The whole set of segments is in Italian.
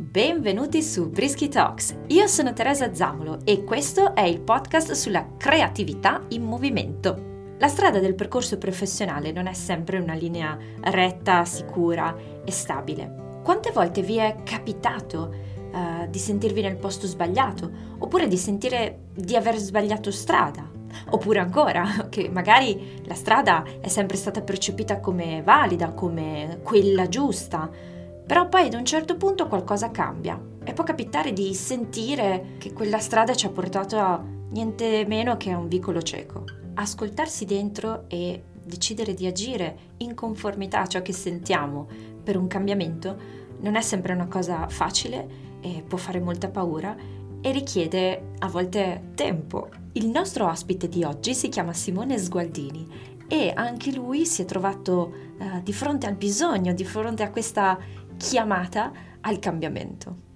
Benvenuti su Brisky Talks. Io sono Teresa Zamulo e questo è il podcast sulla creatività in movimento. La strada del percorso professionale non è sempre una linea retta, sicura e stabile. Quante volte vi è capitato uh, di sentirvi nel posto sbagliato oppure di sentire di aver sbagliato strada? Oppure ancora che magari la strada è sempre stata percepita come valida, come quella giusta, però poi ad un certo punto qualcosa cambia e può capitare di sentire che quella strada ci ha portato a niente meno che a un vicolo cieco. Ascoltarsi dentro e decidere di agire in conformità a ciò che sentiamo per un cambiamento non è sempre una cosa facile e può fare molta paura e richiede a volte tempo. Il nostro ospite di oggi si chiama Simone Sgualdini e anche lui si è trovato uh, di fronte al bisogno, di fronte a questa chiamata al cambiamento.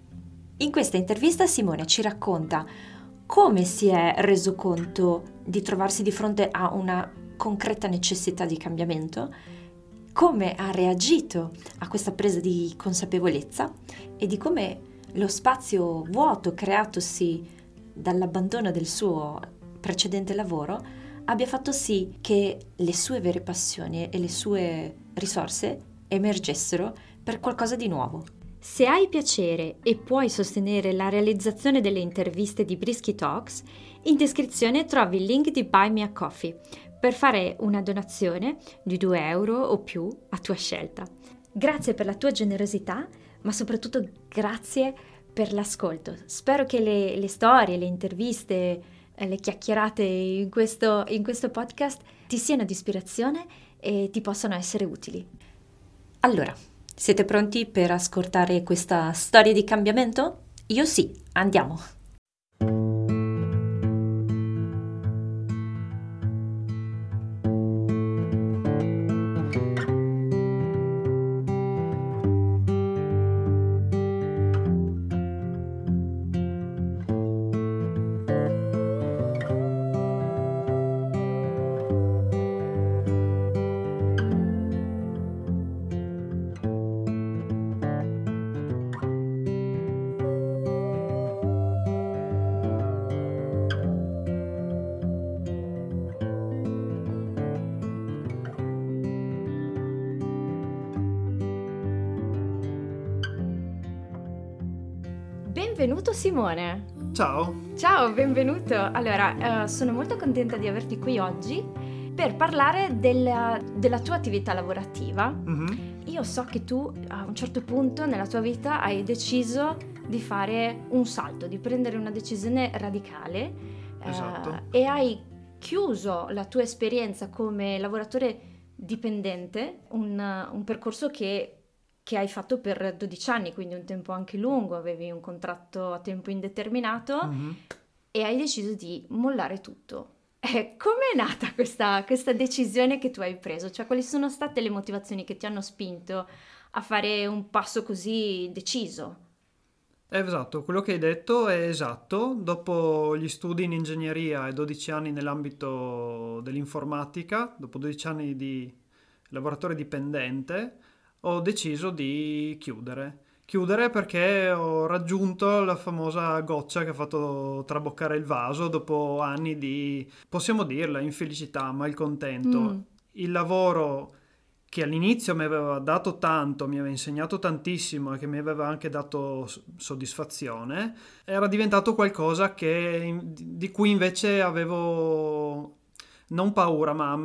In questa intervista Simone ci racconta come si è reso conto di trovarsi di fronte a una concreta necessità di cambiamento, come ha reagito a questa presa di consapevolezza e di come lo spazio vuoto creatosi dall'abbandono del suo precedente lavoro abbia fatto sì che le sue vere passioni e le sue risorse emergessero per qualcosa di nuovo. Se hai piacere e puoi sostenere la realizzazione delle interviste di Brisky Talks, in descrizione trovi il link di Buy Me a Coffee per fare una donazione di 2 euro o più a tua scelta. Grazie per la tua generosità, ma soprattutto grazie per l'ascolto. Spero che le, le storie, le interviste, eh, le chiacchierate in questo, in questo podcast ti siano di ispirazione e ti possano essere utili. Allora, siete pronti per ascoltare questa storia di cambiamento? Io sì, andiamo! Benvenuto Simone. Ciao. Ciao, benvenuto. Allora, uh, sono molto contenta di averti qui oggi per parlare della, della tua attività lavorativa. Mm-hmm. Io so che tu a un certo punto nella tua vita hai deciso di fare un salto, di prendere una decisione radicale esatto. uh, e hai chiuso la tua esperienza come lavoratore dipendente, un, un percorso che che hai fatto per 12 anni, quindi un tempo anche lungo, avevi un contratto a tempo indeterminato mm-hmm. e hai deciso di mollare tutto. Eh, Come è nata questa, questa, decisione che tu hai preso? Cioè, quali sono state le motivazioni che ti hanno spinto a fare un passo così deciso? Esatto, quello che hai detto è esatto. Dopo gli studi in ingegneria e 12 anni nell'ambito dell'informatica, dopo 12 anni di lavoratore dipendente, ho deciso di chiudere. Chiudere perché ho raggiunto la famosa goccia che ha fatto traboccare il vaso dopo anni di, possiamo dirla, infelicità, malcontento. Mm. Il lavoro che all'inizio mi aveva dato tanto, mi aveva insegnato tantissimo e che mi aveva anche dato soddisfazione, era diventato qualcosa che, di cui invece avevo non paura, ma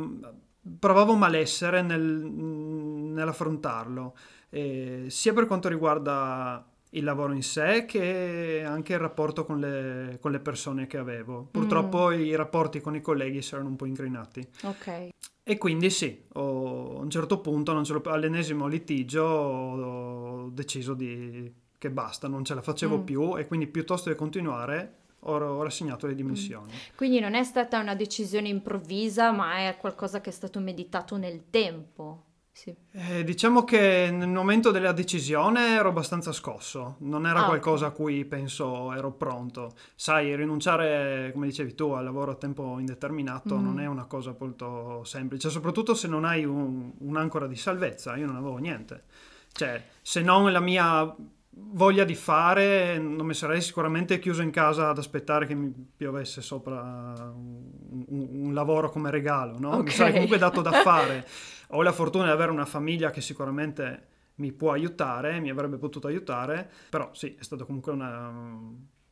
provavo malessere nel, nell'affrontarlo, eh, sia per quanto riguarda il lavoro in sé che anche il rapporto con le, con le persone che avevo. Purtroppo mm. i rapporti con i colleghi si erano un po' incrinati. Ok. E quindi sì, ho, a un certo punto, all'ennesimo litigio, ho, ho deciso di, che basta, non ce la facevo mm. più e quindi piuttosto di continuare ho, ho rassegnato le dimissioni. Mm. Quindi non è stata una decisione improvvisa, ma è qualcosa che è stato meditato nel tempo. Sì. Eh, diciamo che nel momento della decisione ero abbastanza scosso, non era ah, qualcosa a cui penso ero pronto. Sai, rinunciare, come dicevi tu, al lavoro a tempo indeterminato mm. non è una cosa molto semplice, soprattutto se non hai un, un'ancora di salvezza. Io non avevo niente. Cioè, se non la mia voglia di fare, non mi sarei sicuramente chiuso in casa ad aspettare che mi piovesse sopra un, un, lavoro come regalo, no? Okay. Mi sarei comunque dato da fare. Ho la fortuna di avere una famiglia che sicuramente mi può aiutare, mi avrebbe potuto aiutare, però sì, è stata comunque una,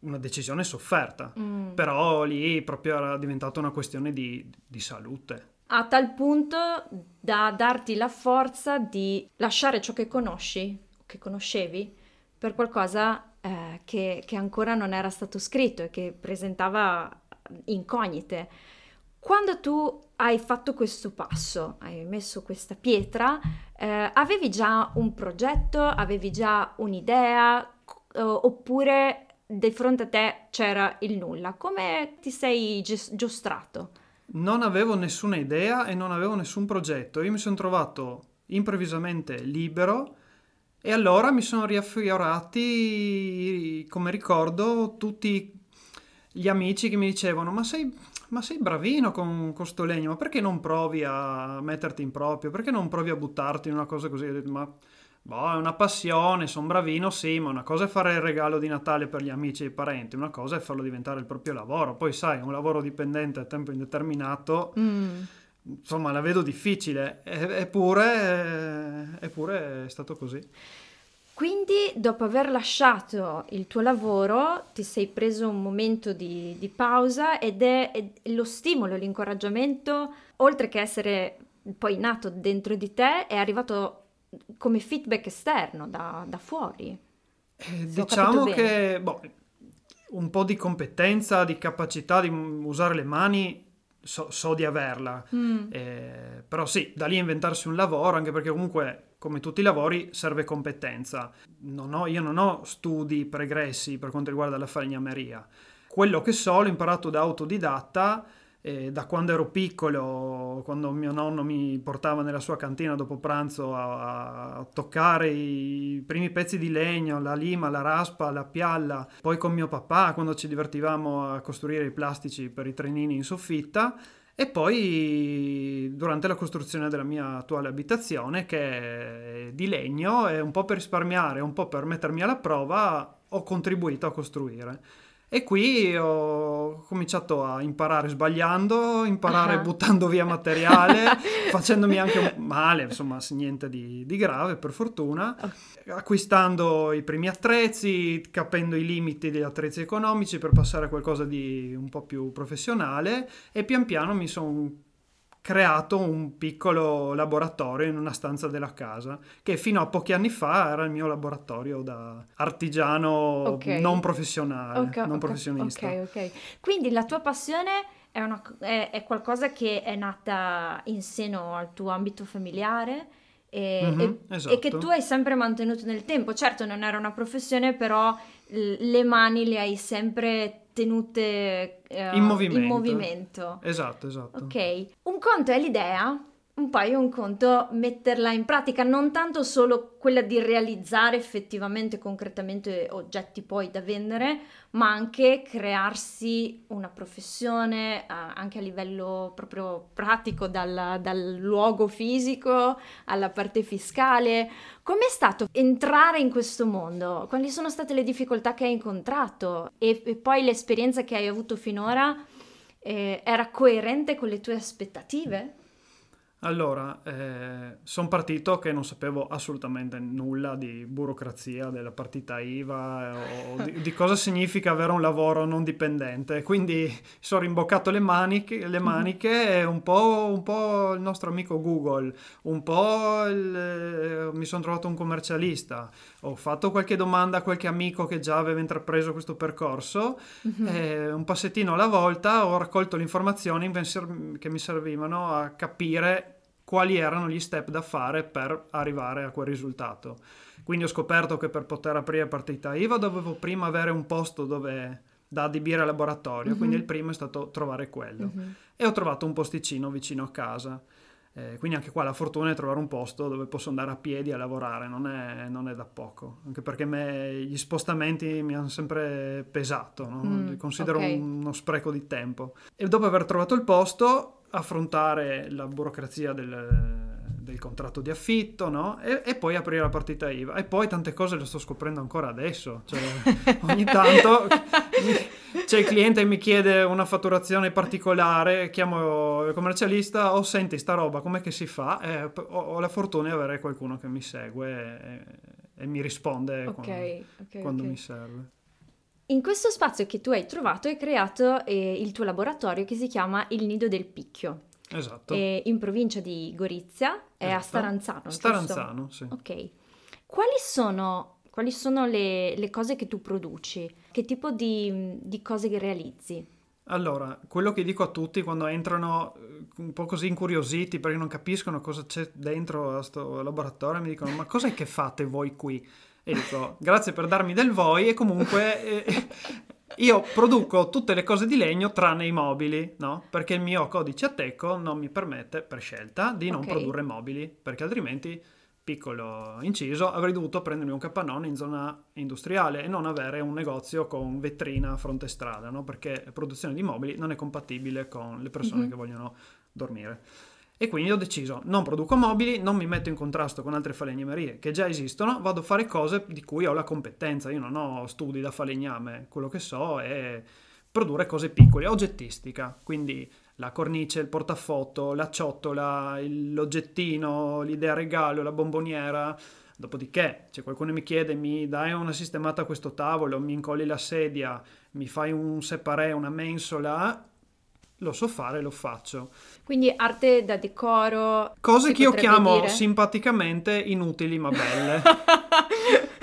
una decisione sofferta, mm. però lì proprio era diventata una questione di, di salute. A tal punto da darti la forza di lasciare ciò che conosci, che conoscevi, per qualcosa eh, che, che ancora non era stato scritto e che presentava incognite. Quando tu hai fatto questo passo, hai messo questa pietra, eh, avevi già un progetto, avevi già un'idea eh, oppure di fronte a te c'era il nulla? Come ti sei giostrato? Non avevo nessuna idea e non avevo nessun progetto. Io mi sono trovato improvvisamente libero e allora mi sono riaffiorati, come ricordo, tutti gli amici che mi dicevano: Ma sei, ma sei bravino con questo legno, ma perché non provi a metterti in proprio? Perché non provi a buttarti in una cosa così? Ho detto, ma boh, è una passione, sono bravino, sì, ma una cosa è fare il regalo di Natale per gli amici e i parenti, una cosa è farlo diventare il proprio lavoro. Poi, sai, un lavoro dipendente a tempo indeterminato. Mm insomma la vedo difficile, eppure, eppure è stato così. Quindi dopo aver lasciato il tuo lavoro ti sei preso un momento di, di pausa ed è, è, lo stimolo, l'incoraggiamento, oltre che essere poi nato dentro di te, è arrivato come feedback esterno da, da fuori. Eh, diciamo che boh, un po' di competenza, di capacità di usare le mani so, so di averla. Mm. Eh, però sì, da lì inventarsi un lavoro, anche perché comunque come tutti i lavori serve competenza. Non ho, io non ho studi pregressi per quanto riguarda la falegnameria. Quello che so l'ho imparato da autodidatta eh, da quando ero piccolo, quando mio nonno mi portava nella sua cantina dopo pranzo a, a, toccare i primi pezzi di legno, la lima, la raspa, la pialla, poi con mio papà quando ci divertivamo a costruire i plastici per i trenini in soffitta e poi durante la costruzione della mia attuale abitazione che è di legno e un po' per risparmiare, un po' per mettermi alla prova ho contribuito a costruire. E qui ho cominciato a imparare sbagliando, imparare uh-huh. buttando via materiale, facendomi anche male, insomma, niente di, di grave per fortuna, acquistando i primi attrezzi, capendo i limiti degli attrezzi economici per passare a qualcosa di un po' più professionale e pian piano mi sono creato un piccolo laboratorio in una stanza della casa che fino a pochi anni fa era il mio laboratorio da artigiano okay. non professionale, okay, non okay, professionista. Ok, ok. Quindi la tua passione è, una, è, è, qualcosa che è nata in seno al tuo ambito familiare e, mm-hmm, e, esatto. e che tu hai sempre mantenuto nel tempo. Certo non era una professione, però le mani le hai sempre tenute uh, in, movimento. in movimento. Esatto, esatto. Ok, un conto è l'idea, poi un conto metterla in pratica, non tanto solo quella di realizzare effettivamente, concretamente oggetti poi da vendere, ma anche crearsi una professione eh, anche a livello proprio pratico, dal, dal luogo fisico alla parte fiscale. Com'è stato entrare in questo mondo? Quali sono state le difficoltà che hai incontrato e, e poi l'esperienza che hai avuto finora? Eh, era coerente con le tue aspettative? Allora, eh, sono partito che non sapevo assolutamente nulla di burocrazia della partita IVA o di, di, cosa significa avere un lavoro non dipendente. Quindi sono rimboccato le maniche, le maniche e un po', un po', il nostro amico Google, un po' il, eh, mi sono trovato un commercialista, ho fatto qualche domanda a qualche amico che già aveva intrapreso questo percorso, mm-hmm. eh, un passettino alla volta ho raccolto le informazioni che mi servivano a capire quali erano gli step da fare per arrivare a quel risultato. Quindi ho scoperto che per poter aprire partita IVA dovevo prima avere un posto dove da adibire al laboratorio, mm-hmm. quindi il primo è stato trovare quello. Mm-hmm. E ho trovato un posticino vicino a casa. Eh, quindi anche qua la fortuna è trovare un posto dove posso andare a piedi a lavorare, non è, non è da poco, anche perché me, gli spostamenti mi hanno sempre pesato, no? mm, considero okay. uno spreco di tempo. E dopo aver trovato il posto affrontare la burocrazia del, del contratto di affitto, no? E, e, poi aprire la partita IVA. E poi tante cose le sto scoprendo ancora adesso. Cioè, ogni tanto mi, c'è il cliente che mi chiede una fatturazione particolare, chiamo il commercialista, o oh, senti sta roba, com'è che si fa? E ho, ho, la fortuna di avere qualcuno che mi segue e, e mi risponde okay, quando, okay, quando okay. mi serve. In questo spazio che tu hai trovato hai creato eh, il tuo laboratorio che si chiama Il Nido del Picchio. Esatto. È in provincia di Gorizia, è esatto. a Staranzano. Staranzano, giusto? sì. Ok. Quali sono, quali sono le, le, cose che tu produci? Che tipo di, di cose che realizzi? Allora, quello che dico a tutti quando entrano eh, un po' così incuriositi perché non capiscono cosa c'è dentro a questo laboratorio, mi dicono: Ma cos'è che fate voi qui? E dico, grazie per darmi del voi e comunque eh, io produco tutte le cose di legno tranne i mobili, no? Perché il mio codice Ateco non mi permette, per scelta, di non okay. produrre mobili, perché altrimenti, piccolo inciso, avrei dovuto prendermi un capannone in zona industriale e non avere un negozio con vetrina a fronte strada, no? Perché la produzione di mobili non è compatibile con le persone mm-hmm. che vogliono dormire. E quindi ho deciso, non produco mobili, non mi metto in contrasto con altre falegnamerie che già esistono, vado a fare cose di cui ho la competenza. Io non ho studi da falegname, quello che so è produrre cose piccole, oggettistica. Quindi la cornice, il portafoto, la ciotola, l'oggettino, l'idea regalo, la bomboniera. Dopodiché, se qualcuno mi chiede, mi dai una sistemata a questo tavolo, mi incolli la sedia, mi fai un separé, una mensola, lo so fare, lo faccio. Quindi arte da decoro. Cose che io chiamo dire? simpaticamente inutili ma belle.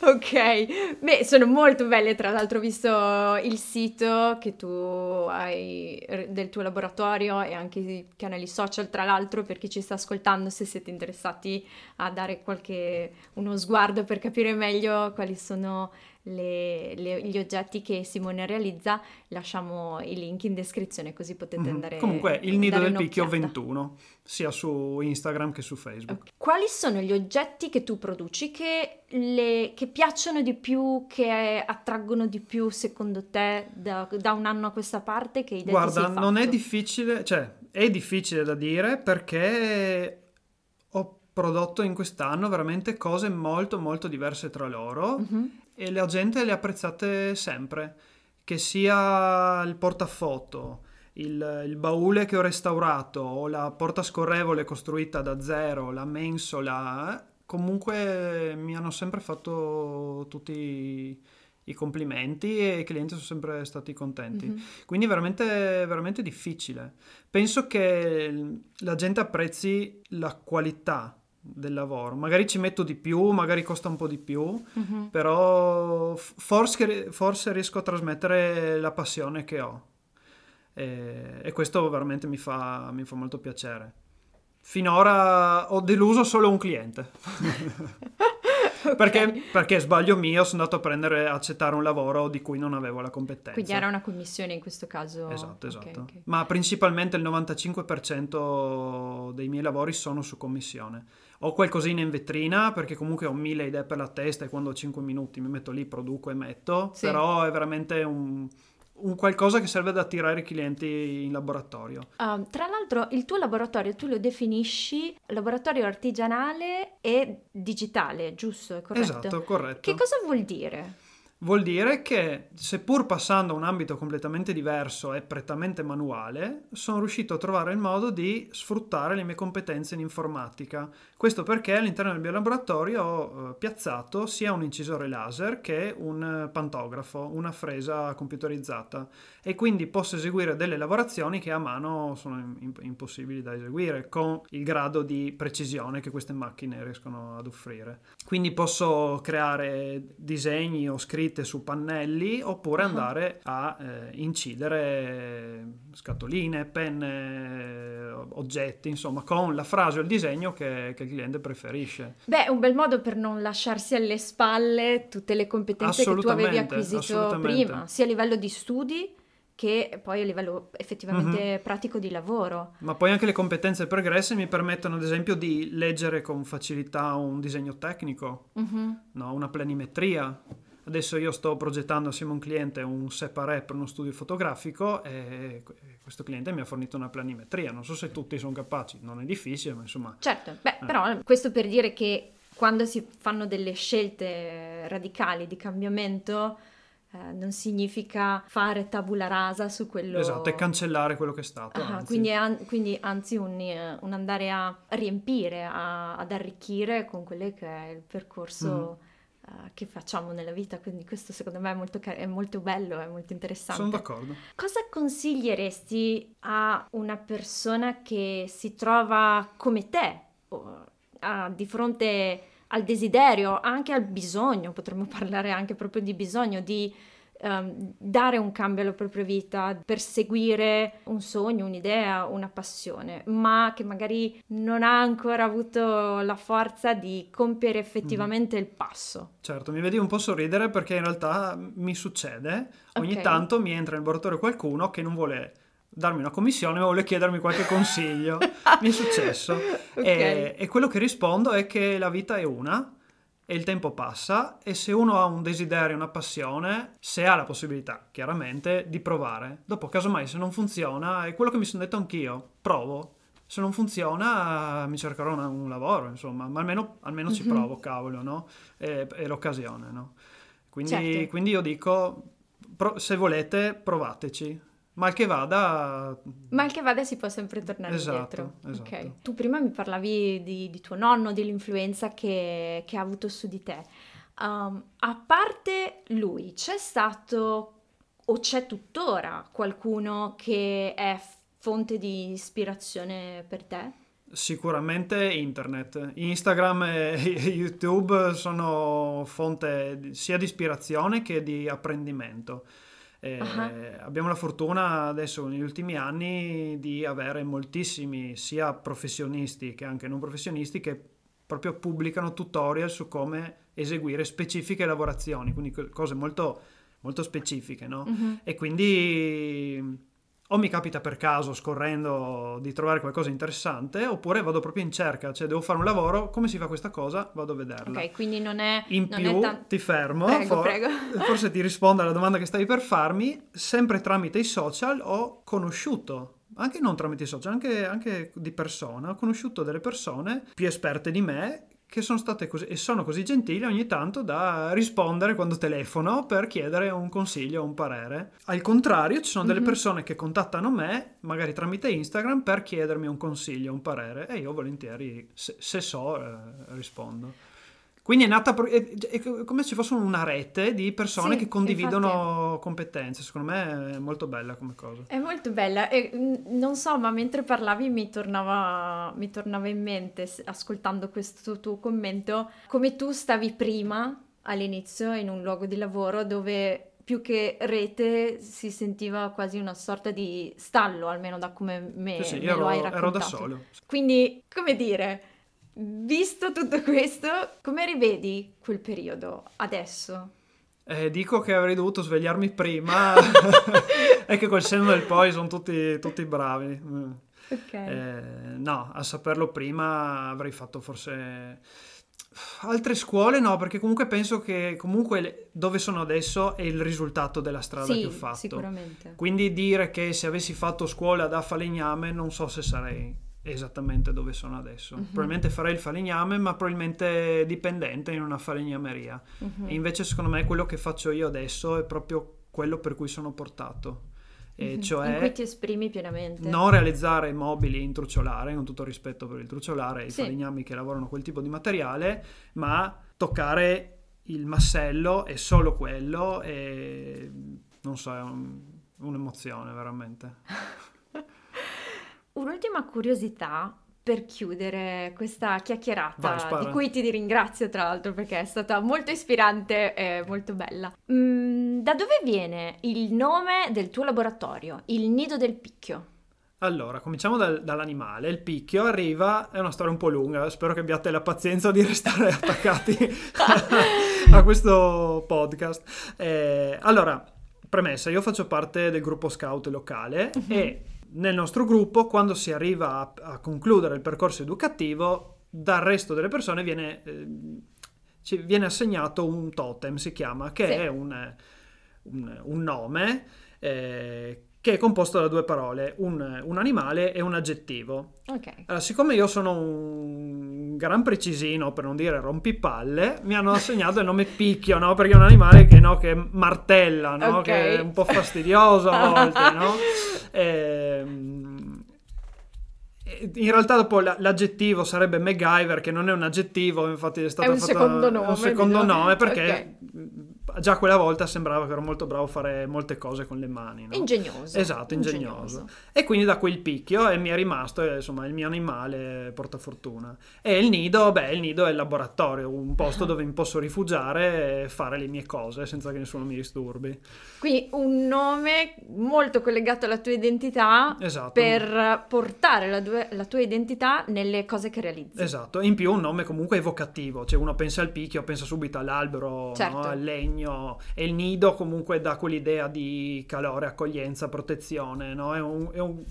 ok, beh, sono molto belle. Tra l'altro, ho visto il sito che tu hai del tuo laboratorio e anche i canali social. Tra l'altro, per chi ci sta ascoltando, se siete interessati a dare qualche uno sguardo per capire meglio quali sono le, le, gli oggetti che Simone realizza, lasciamo i link in descrizione così potete mm-hmm. andare Comunque, il nido del picchio 21, sia su Instagram che su Facebook. Okay. Quali sono gli oggetti che tu produci che, le, che, piacciono di più, che attraggono di più secondo te da, da un anno a questa parte? Che Guarda, non è difficile, cioè è difficile da dire perché ho prodotto in quest'anno veramente cose molto molto diverse tra loro mm-hmm e la gente le apprezzate sempre, che sia il portafoto, il, il, baule che ho restaurato o la porta scorrevole costruita da zero, la mensola, comunque mi hanno sempre fatto tutti i complimenti e i clienti sono sempre stati contenti. Mm-hmm. Quindi è veramente, veramente difficile. Penso che la gente apprezzi la qualità del lavoro. Magari ci metto di più, magari costa un po' di più, uh-huh. però forse, forse, riesco a trasmettere la passione che ho. E, e questo veramente mi fa, mi fa molto piacere. Finora ho deluso solo un cliente. okay. perché, perché, sbaglio mio sono andato a prendere accettare un lavoro di cui non avevo la competenza. Quindi era una commissione in questo caso. Esatto, esatto. Okay, okay. Ma principalmente il 95% dei miei lavori sono su commissione ho qualcosina in vetrina perché comunque ho mille idee per la testa e quando ho 5 minuti mi metto lì, produco e metto, sì. però è veramente un, un, qualcosa che serve ad attirare i clienti in laboratorio. Uh, tra l'altro il tuo laboratorio tu lo definisci laboratorio artigianale e digitale, giusto? È corretto? Esatto, corretto. Che cosa vuol dire? Vuol dire che, seppur passando a un ambito completamente diverso e prettamente manuale, sono riuscito a trovare il modo di sfruttare le mie competenze in informatica. Questo perché all'interno del mio laboratorio ho eh, piazzato sia un incisore laser che un pantografo, una fresa computerizzata e quindi posso eseguire delle lavorazioni che a mano sono impossibili da eseguire con il grado di precisione che queste macchine riescono ad offrire. Quindi posso creare disegni o scritti scritte su pannelli oppure andare a eh, incidere scatoline, penne, oggetti, insomma, con la frase o il disegno che, che il cliente preferisce. Beh, è un bel modo per non lasciarsi alle spalle tutte le competenze che tu avevi acquisito prima, sia a livello di studi che poi a livello effettivamente mm-hmm. pratico di lavoro. Ma poi anche le competenze pregresse mi permettono ad esempio di leggere con facilità un disegno tecnico, mm-hmm. no? una planimetria Adesso io sto progettando assieme a un cliente un separé per uno studio fotografico e questo cliente mi ha fornito una planimetria, non so se tutti sono capaci, non è difficile, ma insomma... Certo, beh, eh. però questo per dire che quando si fanno delle scelte radicali di cambiamento, eh, non significa fare tabula rasa su quello... Esatto, e cancellare quello che è stato. Ah, quindi, an- quindi, anzi un, un, andare a riempire, a, ad arricchire con quello che è il percorso... Mm uh, che facciamo nella vita, quindi questo secondo me è molto, car- è molto bello, è molto interessante. Sono d'accordo. Cosa consiglieresti a una persona che si trova come te, o, uh, di fronte al desiderio, anche al bisogno, potremmo parlare anche proprio di bisogno di um, dare un cambio alla propria vita, perseguire un sogno, un'idea, una passione, ma che magari non ha ancora avuto la forza di compiere effettivamente mm. il passo. Certo, mi vedi un po' sorridere perché in realtà mi succede, ogni okay. tanto mi entra nel laboratorio qualcuno che non vuole darmi una commissione ma vuole chiedermi qualche consiglio. mi è successo. okay. e, e quello che rispondo è che la vita è una e il tempo passa e se uno ha un desiderio, una passione, se ha la possibilità, chiaramente, di provare. Dopo, casomai, se non funziona, è quello che mi sono detto anch'io, provo. Se non funziona, mi cercherò una, un lavoro, insomma, ma almeno, almeno mm-hmm. ci mhm. provo, cavolo, no? È, è l'occasione, no? Quindi, certo. quindi io dico, pro, se volete, provateci Mal che vada... Mal che vada si può sempre tornare esatto, indietro. Esatto. Okay. Tu prima mi parlavi di, di tuo nonno, dell'influenza che, che, ha avuto su di te. Um, a parte lui, c'è stato o c'è tuttora qualcuno che è fonte di ispirazione per te? Sicuramente internet. Instagram e YouTube sono fonte sia di ispirazione che di apprendimento. Eh, uh-huh. Abbiamo la fortuna adesso negli ultimi anni di avere moltissimi sia professionisti che anche non professionisti che proprio pubblicano tutorial su come eseguire specifiche lavorazioni, quindi cose molto, molto specifiche, no? Uh-huh. E quindi o mi capita per caso scorrendo di trovare qualcosa di interessante oppure vado proprio in cerca, cioè devo fare un lavoro, come si fa questa cosa? Vado a vederla. Ok, quindi non è... In non più tan... ti fermo, prego, for- prego. forse ti rispondo alla domanda che stavi per farmi, sempre tramite i social ho conosciuto anche non tramite i social, anche, anche, di persona, ho conosciuto delle persone più esperte di me che sono state così e sono così gentili ogni tanto da rispondere quando telefono per chiedere un consiglio o un parere. Al contrario, ci sono delle mhm. persone che contattano me, magari tramite Instagram, per chiedermi un consiglio, un parere e io volentieri, se, se so, eh, rispondo. Quindi è nata è, come se fosse una rete di persone sì, che condividono infatti. competenze. Secondo me è molto bella come cosa. È molto bella. E, mm, non so, ma mentre parlavi mi tornava, mi tornava in mente, ascoltando questo tuo commento, come tu stavi prima all'inizio in un luogo di lavoro dove più che rete si sentiva quasi una sorta di stallo, almeno da come me, sì, sì, me ero, lo hai raccontato. Ero da solo. Quindi, come dire Visto tutto questo, come rivedi quel periodo adesso? Eh, dico che avrei dovuto svegliarmi prima e che col senno del poi sono tutti, tutti bravi. Okay. Eh, no, a saperlo prima avrei fatto forse altre scuole no, perché comunque penso che comunque dove sono adesso è il risultato della strada sì, che ho fatto. Sicuramente. Quindi dire che se avessi fatto scuola da falegname non so se sarei esattamente dove sono adesso. Uh-huh. Probabilmente farei il falegname, ma probabilmente dipendente in una falegnameria. Uh-huh. E invece, secondo me, quello che faccio io adesso è proprio quello per cui sono portato. E uh-huh. cioè in cui ti esprimi pienamente. Non realizzare mobili in truciolare, con tutto il rispetto per il truciolare e sì. i falegnami che lavorano quel tipo di materiale, ma toccare il massello e solo quello e non so, è un, un'emozione veramente. Un'ultima curiosità per chiudere questa chiacchierata Vai, di cui ti ringrazio tra l'altro perché è stata molto ispirante e molto bella. Mm, da dove viene il nome del tuo laboratorio, il nido del picchio? Allora, cominciamo dal, dall'animale. Il picchio arriva, è una storia un po' lunga, spero che abbiate la pazienza di restare attaccati a questo podcast. Eh, allora, premessa, io faccio parte del gruppo scout locale uh-huh. e nel nostro gruppo, quando si arriva a, a, concludere il percorso educativo, dal resto delle persone viene, eh, ci viene assegnato un totem, si chiama, che sì. è un, un, un nome eh, che è composto da due parole, un, un animale e un aggettivo. Ok. Allora, siccome io sono un gran precisino, per non dire rompipalle, mi hanno assegnato il nome picchio, no? Perché è un animale che, no, che martella, no? Ok. Che è un po' fastidioso a volte, no? Ehm, e in realtà dopo la- l'aggettivo sarebbe MacGyver, che non è un aggettivo, infatti è stato un fatto secondo è nome, un secondo diciamo. nome perché già quella volta sembrava che ero molto bravo a fare molte cose con le mani, no? Ingegnoso. Esatto, ingegnoso. E quindi da quel picchio e mi è rimasto, eh, insomma, il mio animale portafortuna. E il nido, beh, il nido è il laboratorio, un posto dove mi posso rifugiare e fare le mie cose senza che nessuno mi disturbi. Quindi un nome molto collegato alla tua identità Esatto. per portare la, due- la tua identità nelle cose che realizzi. Esatto, in più un nome comunque evocativo, cioè uno pensa al picchio, pensa subito all'albero, Certo. no? al legno, e il nido comunque dà quell'idea di calore, accoglienza, protezione, no? È un, è un-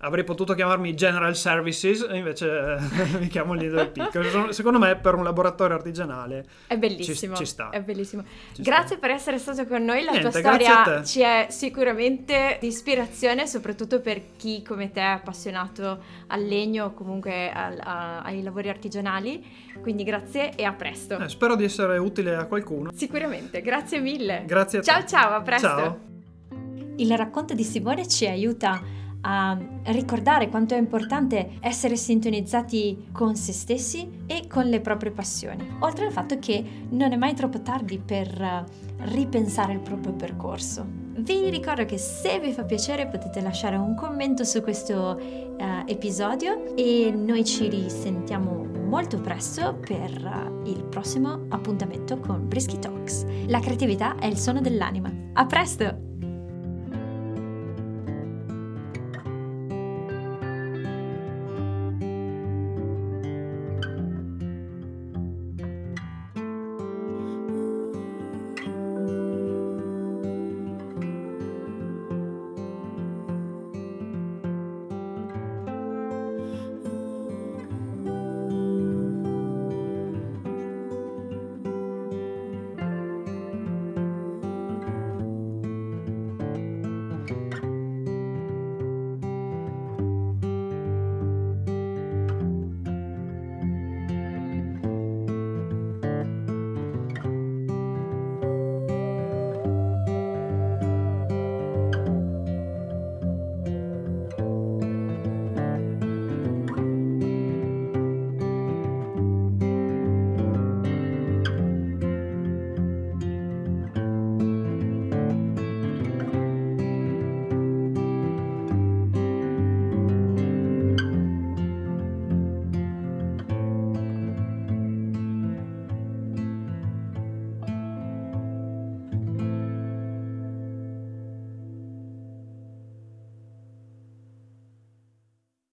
Avrei potuto chiamarmi General Services, invece mi chiamo il nido del picchio. Sono- Secondo me per un laboratorio artigianale È bellissimo. Ci- ci sta. È bellissimo. Ci Grazie per essere stato con noi. La Niente, tua storia ci è sicuramente di ispirazione, soprattutto per chi come te è appassionato al legno o comunque al- a- ai lavori artigianali. Quindi grazie e a presto. Eh, spero di essere utile a qualcuno. Sicuramente, grazie mille. Grazie a te. Ciao ciao, a presto. Ciao. Il racconto di Simone ci aiuta a ricordare quanto è importante essere sintonizzati con se stessi e con le proprie passioni, oltre al fatto che non è mai troppo tardi per eh, ripensare il proprio percorso. Vi ricordo che se vi fa piacere potete lasciare un commento su questo eh, episodio e noi ci risentiamo molto presto per eh, il prossimo appuntamento con Brisky Talks. La creatività è il suono dell'anima. A presto!